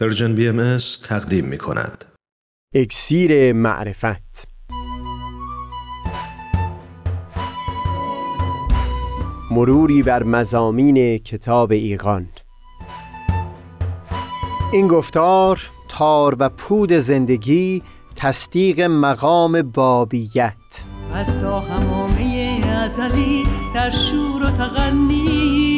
Persian BM تقدیم می کند. اکسیر معرفت. مروری بر مضامین کتاب ایقان این گفتار تار و پود زندگی تصدیق مقام بابیت. از تا حمامه ازلی در شور و تغنیست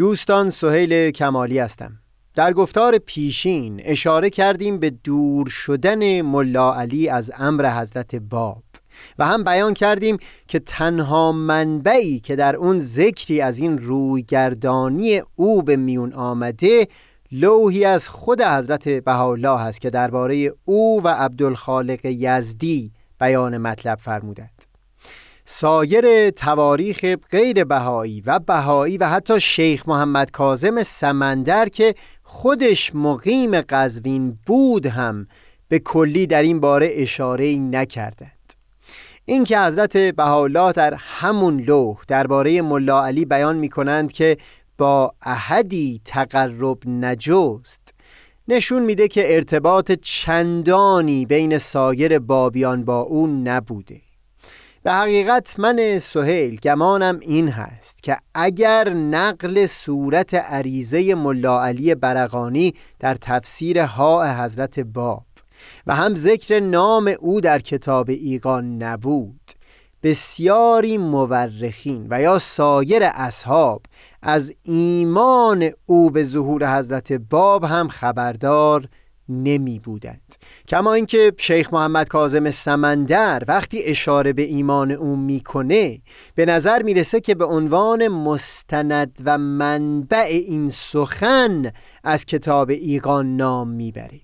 دوستان سهیل کمالی هستم. در گفتار پیشین اشاره کردیم به دور شدن ملا علی از امر حضرت باب و هم بیان کردیم که تنها منبعی که در اون ذکری از این رویگردانی او به میون آمده لوحی از خود حضرت بهاءالله هست که درباره او و عبدالخالق یزدی بیان مطلب فرمودند. سایر تواریخ غیر بهایی و بهایی و حتی شیخ محمد کاظم سمندر که خودش مقیم قزوین بود هم به کلی در این باره اشاره نکردند. این که حضرت بهاءالله در همون لوح درباره ملا علی بیان می کنند که با احدی تقرب نجست نشون میده که ارتباط چندانی بین سایر بابیان با او نبوده. به حقیقت من سهیل گمانم این هست که اگر نقل صورت عریضه ملا علی برقانی در تفسیر ها حضرت باب و هم ذکر نام او در کتاب ایقان نبود بسیاری مورخین و یا سایر اصحاب از ایمان او به ظهور حضرت باب هم خبردار نمی بودند کما اینکه شیخ محمد کاظم سمندر وقتی اشاره به ایمان او می‌کنه به نظر می‌رسه که به عنوان مستند و منبع این سخن از کتاب ایقان نام می‌بره.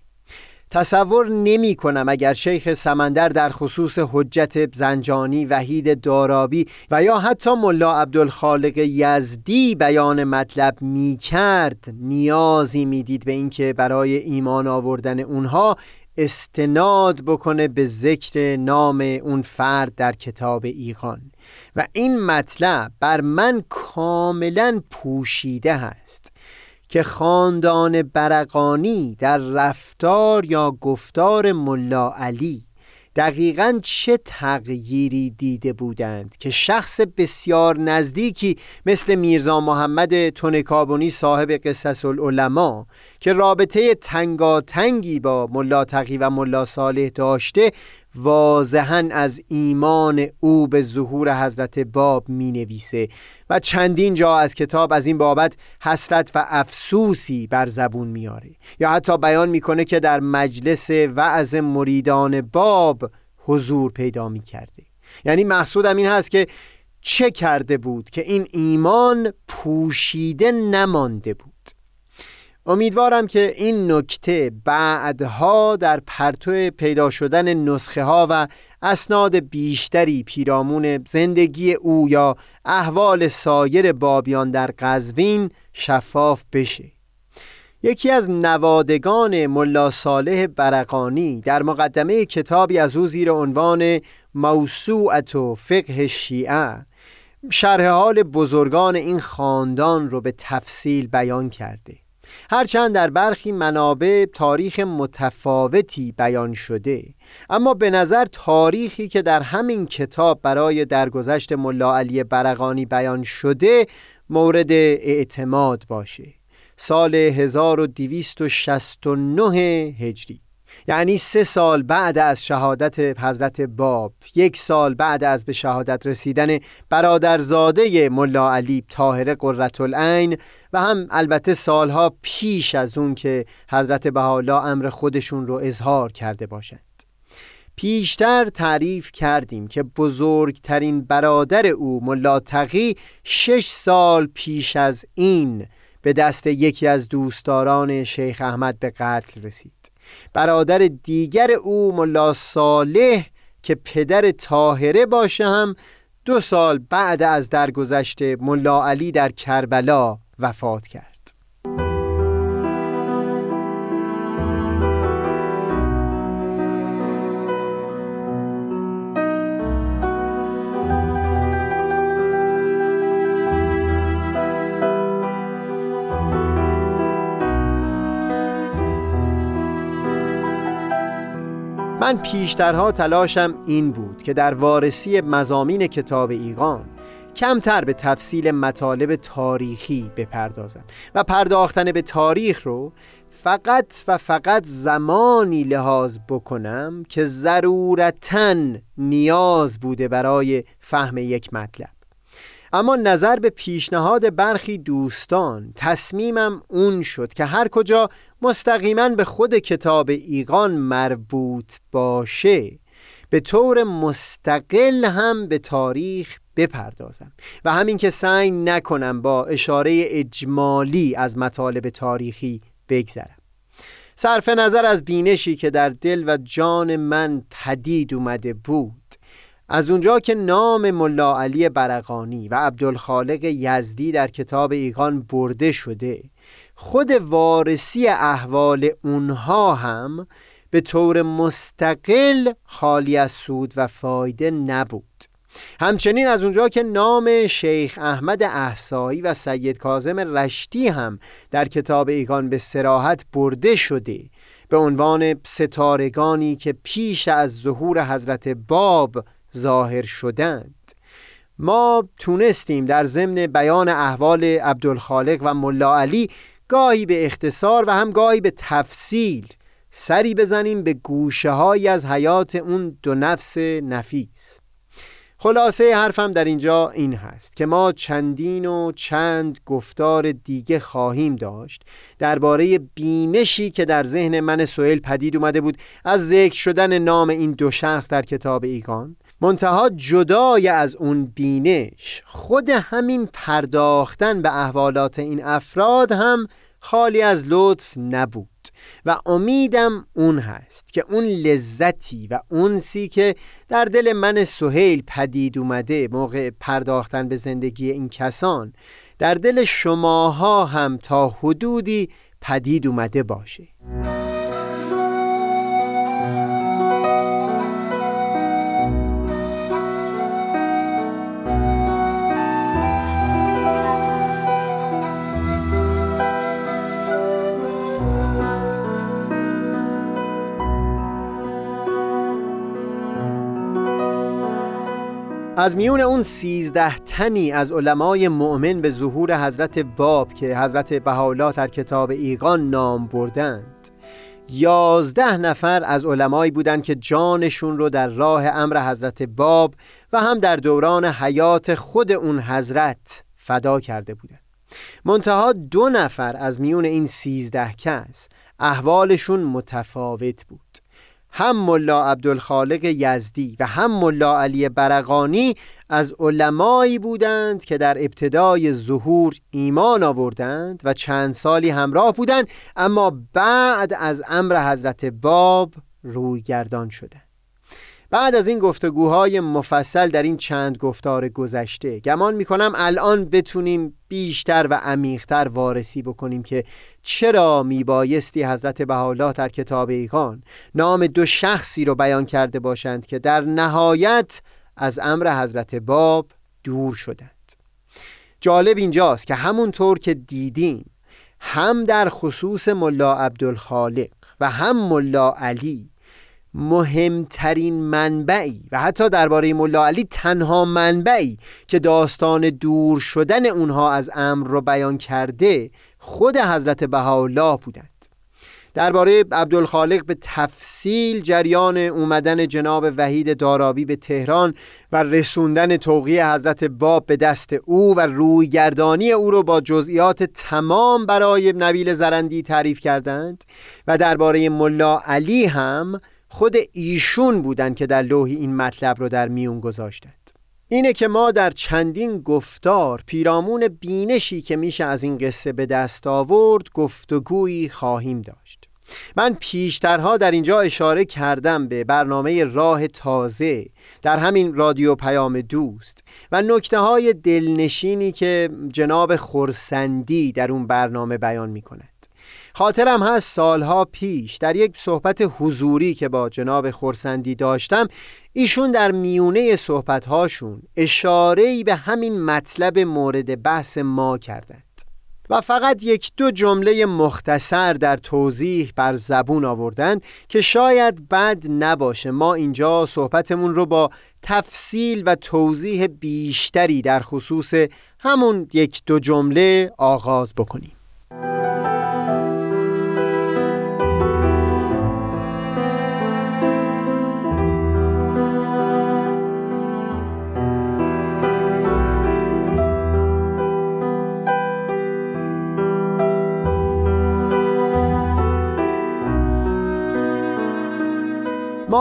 تصور نمی کنم اگر شیخ سمندر در خصوص حجت زنجانی وحید دارابی و یا حتی ملا عبدالخالق یزدی بیان مطلب می کرد نیازی می‌دید به اینکه برای ایمان آوردن اونها استناد بکنه به ذکر نام اون فرد در کتاب ایقان. و این مطلب بر من کاملا پوشیده هست که خاندان برقانی در رفتار یا گفتار ملا علی دقیقا چه تغییری دیده بودند که شخص بسیار نزدیکی مثل میرزا محمد تونکابونی صاحب قصص العلماء که رابطه تنگاتنگی با ملا تقی و ملا صالح داشته واضحا از ایمان او به ظهور حضرت باب می نویسه و چندین جا از کتاب از این بابت حسرت و افسوسی بر زبون میاره یا حتی بیان می‌کنه که در مجلس وعظ مریدان باب حضور پیدا می کرده یعنی مقصودم این هست که چه کرده بود که این ایمان پوشیده نمانده بود. امیدوارم که این نکته بعدها در پرتو پیدا شدن نسخه ها و اسناد بیشتری پیرامون زندگی او یا احوال سایر بابیان در قزوین شفاف بشه. یکی از نوادگان ملا صالح برقانی در مقدمه کتابی از او زیر عنوان موسوعت و فقه شیعه شرح حال بزرگان این خاندان رو به تفصیل بیان کرده. هرچند در برخی منابع تاریخ متفاوتی بیان شده اما به نظر تاریخی که در همین کتاب برای درگذشت ملا علی برقانی بیان شده مورد اعتماد باشه. سال 1269 هجری. یعنی سه سال بعد از شهادت حضرت باب یک سال بعد از به شهادت رسیدن برادرزاده ملا علی طاهره قررت العین و هم البته سالها پیش از اون که حضرت بهاءالله امر خودشون رو اظهار کرده باشند. پیشتر تعریف کردیم که بزرگترین برادر او ملا تقی شش سال پیش از این به دست یکی از دوستداران شیخ احمد به قتل رسید. برادر دیگر او ملا صالح که پدر طاهره باشه هم دو سال بعد از درگذشت ملا علی در کربلا وفات کرد. من پیشترها تلاشم این بود که در وارسی مزامین کتاب ایقان کمتر به تفصیل مطالب تاریخی بپردازم و پرداختن به تاریخ رو فقط و فقط زمانی لحاظ بکنم که ضرورتا نیاز بوده برای فهم یک مطلب. اما نظر به پیشنهاد برخی دوستان تصمیمم اون شد که هر کجا مستقیما به خود کتاب ایقان مربوط باشه به طور مستقل هم به تاریخ بپردازم و همین که سعی نکنم با اشاره اجمالی از مطالب تاریخی بگذرم. صرف نظر از بینشی که در دل و جان من پدید اومده بود. از اونجا که نام ملا علی برقانی و عبدالخالق یزدی در کتاب ایقان برده شده خود وارسی احوال اونها هم به طور مستقل خالی از سود و فایده نبود. همچنین از اونجا که نام شیخ احمد احسایی و سید کازم رشتی هم در کتاب ایگان به سراحت برده شده به عنوان ستارگانی که پیش از ظهور حضرت باب ظاهر شدند. ما تونستیم در ضمن بیان احوال عبدالخالق و ملا علی گاهی به اختصار و هم گاهی به تفصیل سری بزنیم به گوشه های از حیات اون دو نفس نفیس. خلاصه حرفم در اینجا این هست که ما چندین و چند گفتار دیگه خواهیم داشت درباره بینشی که در ذهن من سوئیل پدید اومده بود از ذکر شدن نام این دو شخص در کتاب ایگان. منتها جدای از اون بینش خود همین پرداختن به احوالات این افراد هم خالی از لطف نبود. و امیدم اون هست که اون لذتی و اونسی که در دل من سهیل پدید اومده موقع پرداختن به زندگی این کسان در دل شماها هم تا حدودی پدید اومده باشه. از میون اون سیزده تنی از علمای مؤمن به ظهور حضرت باب که حضرت بهاءالله در کتاب ایقان نام بردند. یازده نفر از علمایی بودند که جانشون رو در راه امر حضرت باب و هم در دوران حیات خود اون حضرت فدا کرده بودند. منتها دو نفر از میون این سیزده کس احوالشون متفاوت بود. هم ملا عبدالخالق یزدی و هم ملا علی برقانی از علمایی بودند که در ابتدای ظهور ایمان آوردند و چند سالی همراه بودند اما بعد از امر حضرت باب روی گردان شدند. بعد از این گفتگوهای مفصل در این چند گفتار گذشته گمان می‌کنم الان بتونیم بیشتر و عمیقتر وارسی بکنیم که چرا میبایستی حضرت بهاءالله در کتاب ایقان نام دو شخصی رو بیان کرده باشند که در نهایت از امر حضرت باب دور شدند. جالب اینجاست که همونطور که دیدیم هم در خصوص ملا عبدالخالق و هم ملا علی مهمترین منبعی و حتی درباره ملا علی تنها منبعی که داستان دور شدن اونها از امر رو بیان کرده خود حضرت بهاءالله بودند. درباره عبدالخالق به تفصیل جریان اومدن جناب وحید دارابی به تهران و رسوندن توقیه حضرت باب به دست او و رویگردانی او را با جزئیات تمام برای نبیل زرندی تعریف کردند و درباره ملا علی هم خود ایشون بودن که در لوحی این مطلب رو در میون گذاشتند. اینه که ما در چندین گفتار پیرامون بینشی که میشه از این قصه به دست آورد گفتگویی خواهیم داشت. من پیشترها در اینجا اشاره کردم به برنامه راه تازه در همین رادیو پیام دوست و نکته های دلنشینی که جناب خورسندی در اون برنامه بیان می کند خاطرم هست سالها پیش در یک صحبت حضوری که با جناب خورسندی داشتم ایشون در میونه صحبتهاشون اشارهی به همین مطلب مورد بحث ما کردند و فقط یک دو جمله مختصر در توضیح بر زبون آوردند که شاید بد نباشه ما اینجا صحبتمون رو با تفصیل و توضیح بیشتری در خصوص همون یک دو جمله آغاز بکنیم.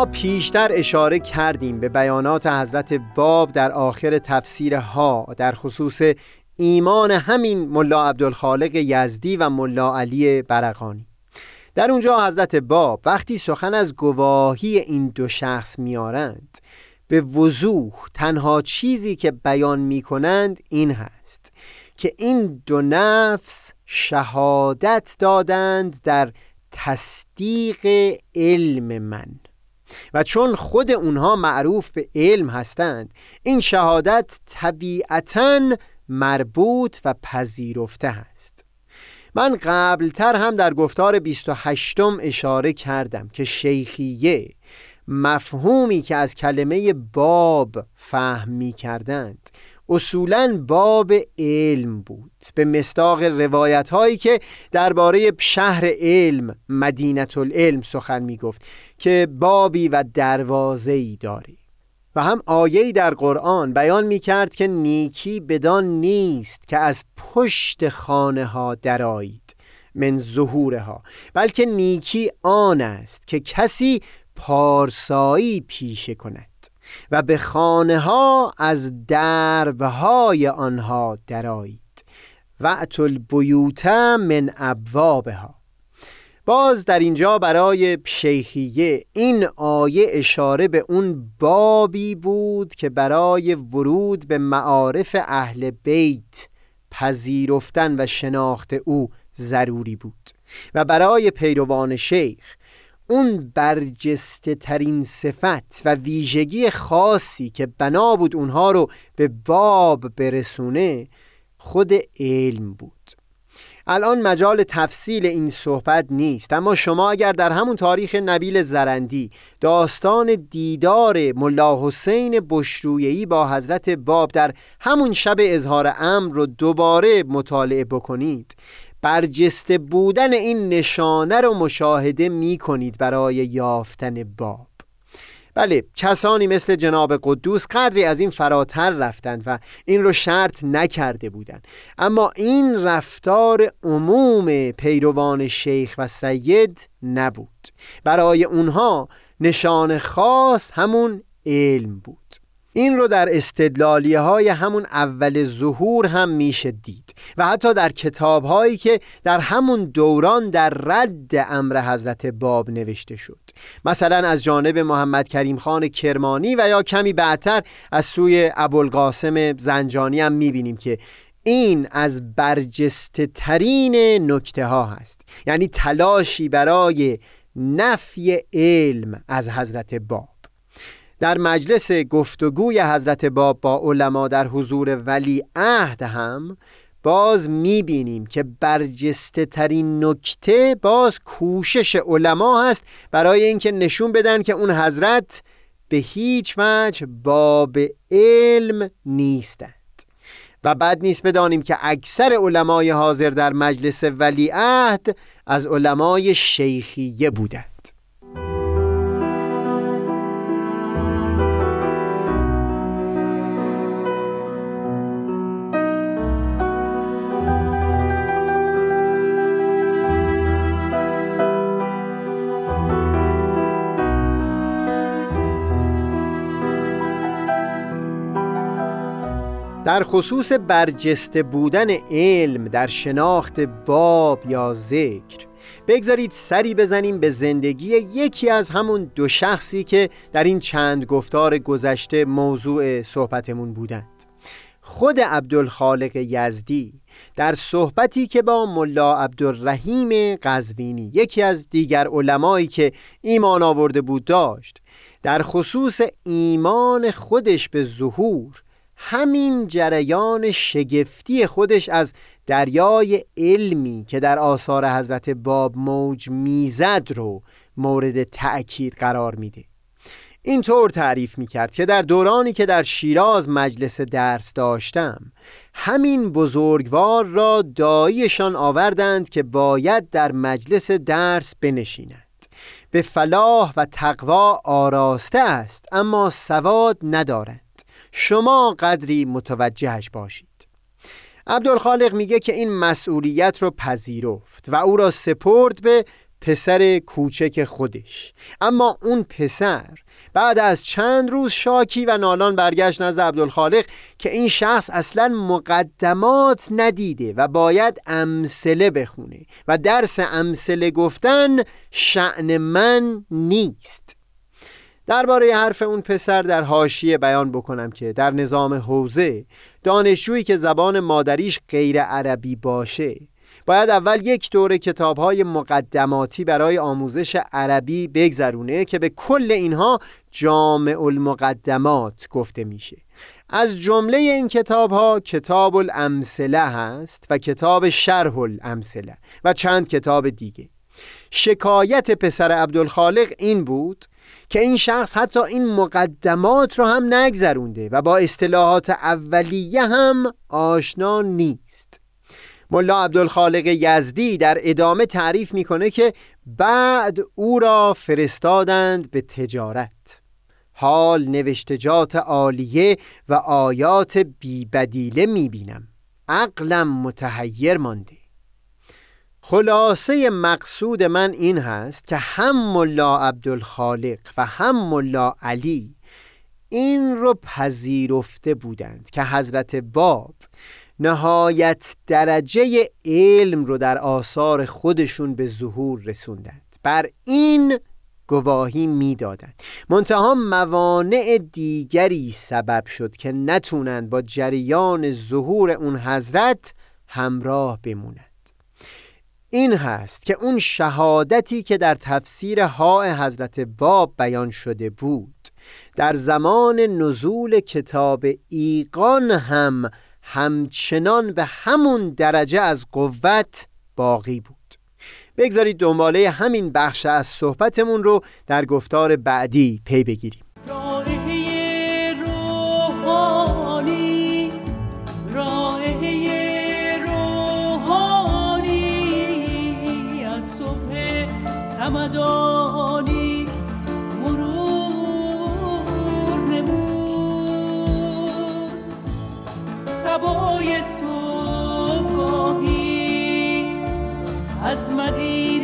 پیشتر اشاره کردیم به بیانات حضرت باب در آخر تفسیر ها در خصوص ایمان همین ملا عبدالخالق یزدی و ملا علی برقانی. در اونجا حضرت باب وقتی سخن از گواهی این دو شخص میارند به وضوح تنها چیزی که بیان می‌کنند این هست که این دو نفس شهادت دادند در تصدیق علم من. و چون خود اونها معروف به علم هستند این شهادت طبیعتا مربوط و پذیرفته هست من قبلتر هم در گفتار 28 اشاره کردم که شیخیه مفهومی که از کلمه باب فهم می کردند اصولا باب علم بود به مستاق روایت هایی که درباره شهر علم مدینت العلم سخن می گفت که بابی و دروازه‌ای داری. و هم آیه‌ای در قرآن بیان می کرد که نیکی بدان نیست که از پشت خانه ها درایید من ظهورها بلکه نیکی آن است که کسی پارسایی پیشه کند. و به خانه ها از دربهای آنها درایید و البیوت من ابوابها. باز در اینجا برای شیخیه این آیه اشاره به اون بابی بود که برای ورود به معارف اهل بیت پذیرفتن و شناخت او ضروری بود و برای پیروان شیخ اون برجسته ترین صفت و ویژگی خاصی که بنا بود اونها رو به باب برسونه خود علم بود. الان مجال تفصیل این صحبت نیست اما شما اگر در همون تاریخ نبیل زرندی داستان دیدار ملا حسین بشرویهی با حضرت باب در همون شب اظهار امر رو دوباره مطالعه بکنید برجسته بودن این نشانه رو مشاهده می کنید برای یافتن باب. بله کسانی مثل جناب قدوس قدری از این فراتر رفتند و این رو شرط نکرده بودند. اما این رفتار عموم پیروان شیخ و سید نبود. برای اونها نشان خاص همون علم بود. این رو در استدلالیه های همون اول ظهور هم میشه دید. و حتی در کتاب هایی که در همون دوران در رد امر حضرت باب نوشته شد. مثلا از جانب محمد کریم خان کرمانی و یا کمی بعدتر از سوی ابوالقاسم زنجانی هم می‌بینیم که این از برجسته ترین نکته ها هست. یعنی تلاشی برای نفی علم از حضرت باب. در مجلس گفتگوی حضرت باب با علما در حضور ولی عهد هم باز می‌بینیم که برجسته ترین نکته باز کوشش علما هست برای اینکه نشون بدن که اون حضرت به هیچ وجه باب علم نیستند. و بعد نیست بدانیم که اکثر علمای حاضر در مجلس ولی عهد از علمای شیخیه بودند. در خصوص برجسته بودن علم در شناخت باب یا ذکر. بگذارید سری بزنیم به زندگی یکی از همون دو شخصی که در این چند گفتار گذشته موضوع صحبتمون بودند. خود عبدالخالق یزدی در صحبتی که با ملا عبدالرحیم قزوینی یکی از دیگر علمایی که ایمان آورده بود داشت در خصوص ایمان خودش به ظهور همین جریان شگفتی خودش از دریای علمی که در آثار حضرت باب موج می‌زد رو مورد تأکید قرار میده. اینطور تعریف می‌کرد که در دورانی که در شیراز مجلس درس داشتم همین بزرگوار را داییشان آوردند که باید در مجلس درس بنشیند. به فلاح و تقوا آراسته است اما سواد ندارد شما قدری متوجهش باشید. عبدالخالق میگه که این مسئولیت رو پذیرفت و او را سپرد به پسر کوچک خودش. اما اون پسر بعد از چند روز شاکی و نالان برگشت نزد عبدالخالق که این شخص اصلا مقدمات ندیده و باید امثله بخونه و درس امثله گفتن شعن من نیست. درباره حرف اون پسر در حاشیه بیان بکنم که در نظام حوزه دانشجویی که زبان مادریش غیر عربی باشه باید اول یک دوره کتاب های مقدماتی برای آموزش عربی بگذرونه که به کل اینها جامع المقدمات گفته میشه. از جمله این کتاب ها کتاب الامثله هست و کتاب شرح الامثله و چند کتاب دیگه. شکایت پسر عبدالخالق این بود که این شخص حتی این مقدمات رو هم نگذرونده و با اصطلاحات اولیه هم آشنا نیست. ملا عبدالخالق یزدی در ادامه تعریف می‌کنه که بعد او را فرستادند به تجارت. حال نوشتجات عالیه و آیات بیبدیله می‌بینم. عقلم متحیر مانده. خلاصه مقصود من این هست که هم ملا عبدالخالق و هم ملا علی این رو پذیرفته بودند که حضرت باب نهایت درجه علم رو در آثار خودشون به ظهور رسوندند. بر این گواهی می‌دادند. منتها موانع دیگری سبب شد که نتونند با جریان ظهور اون حضرت همراه بمونند. این هست که اون شهادتی که در تفسیر ها حضرت باب بیان شده بود. در زمان نزول کتاب ایقان هم همچنان به همون درجه از قوت باقی بود. بگذارید دنباله همین بخش از صحبتمون رو در گفتار بعدی پی بگیریم. سبای صبحگاهی از مدینه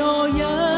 عنایت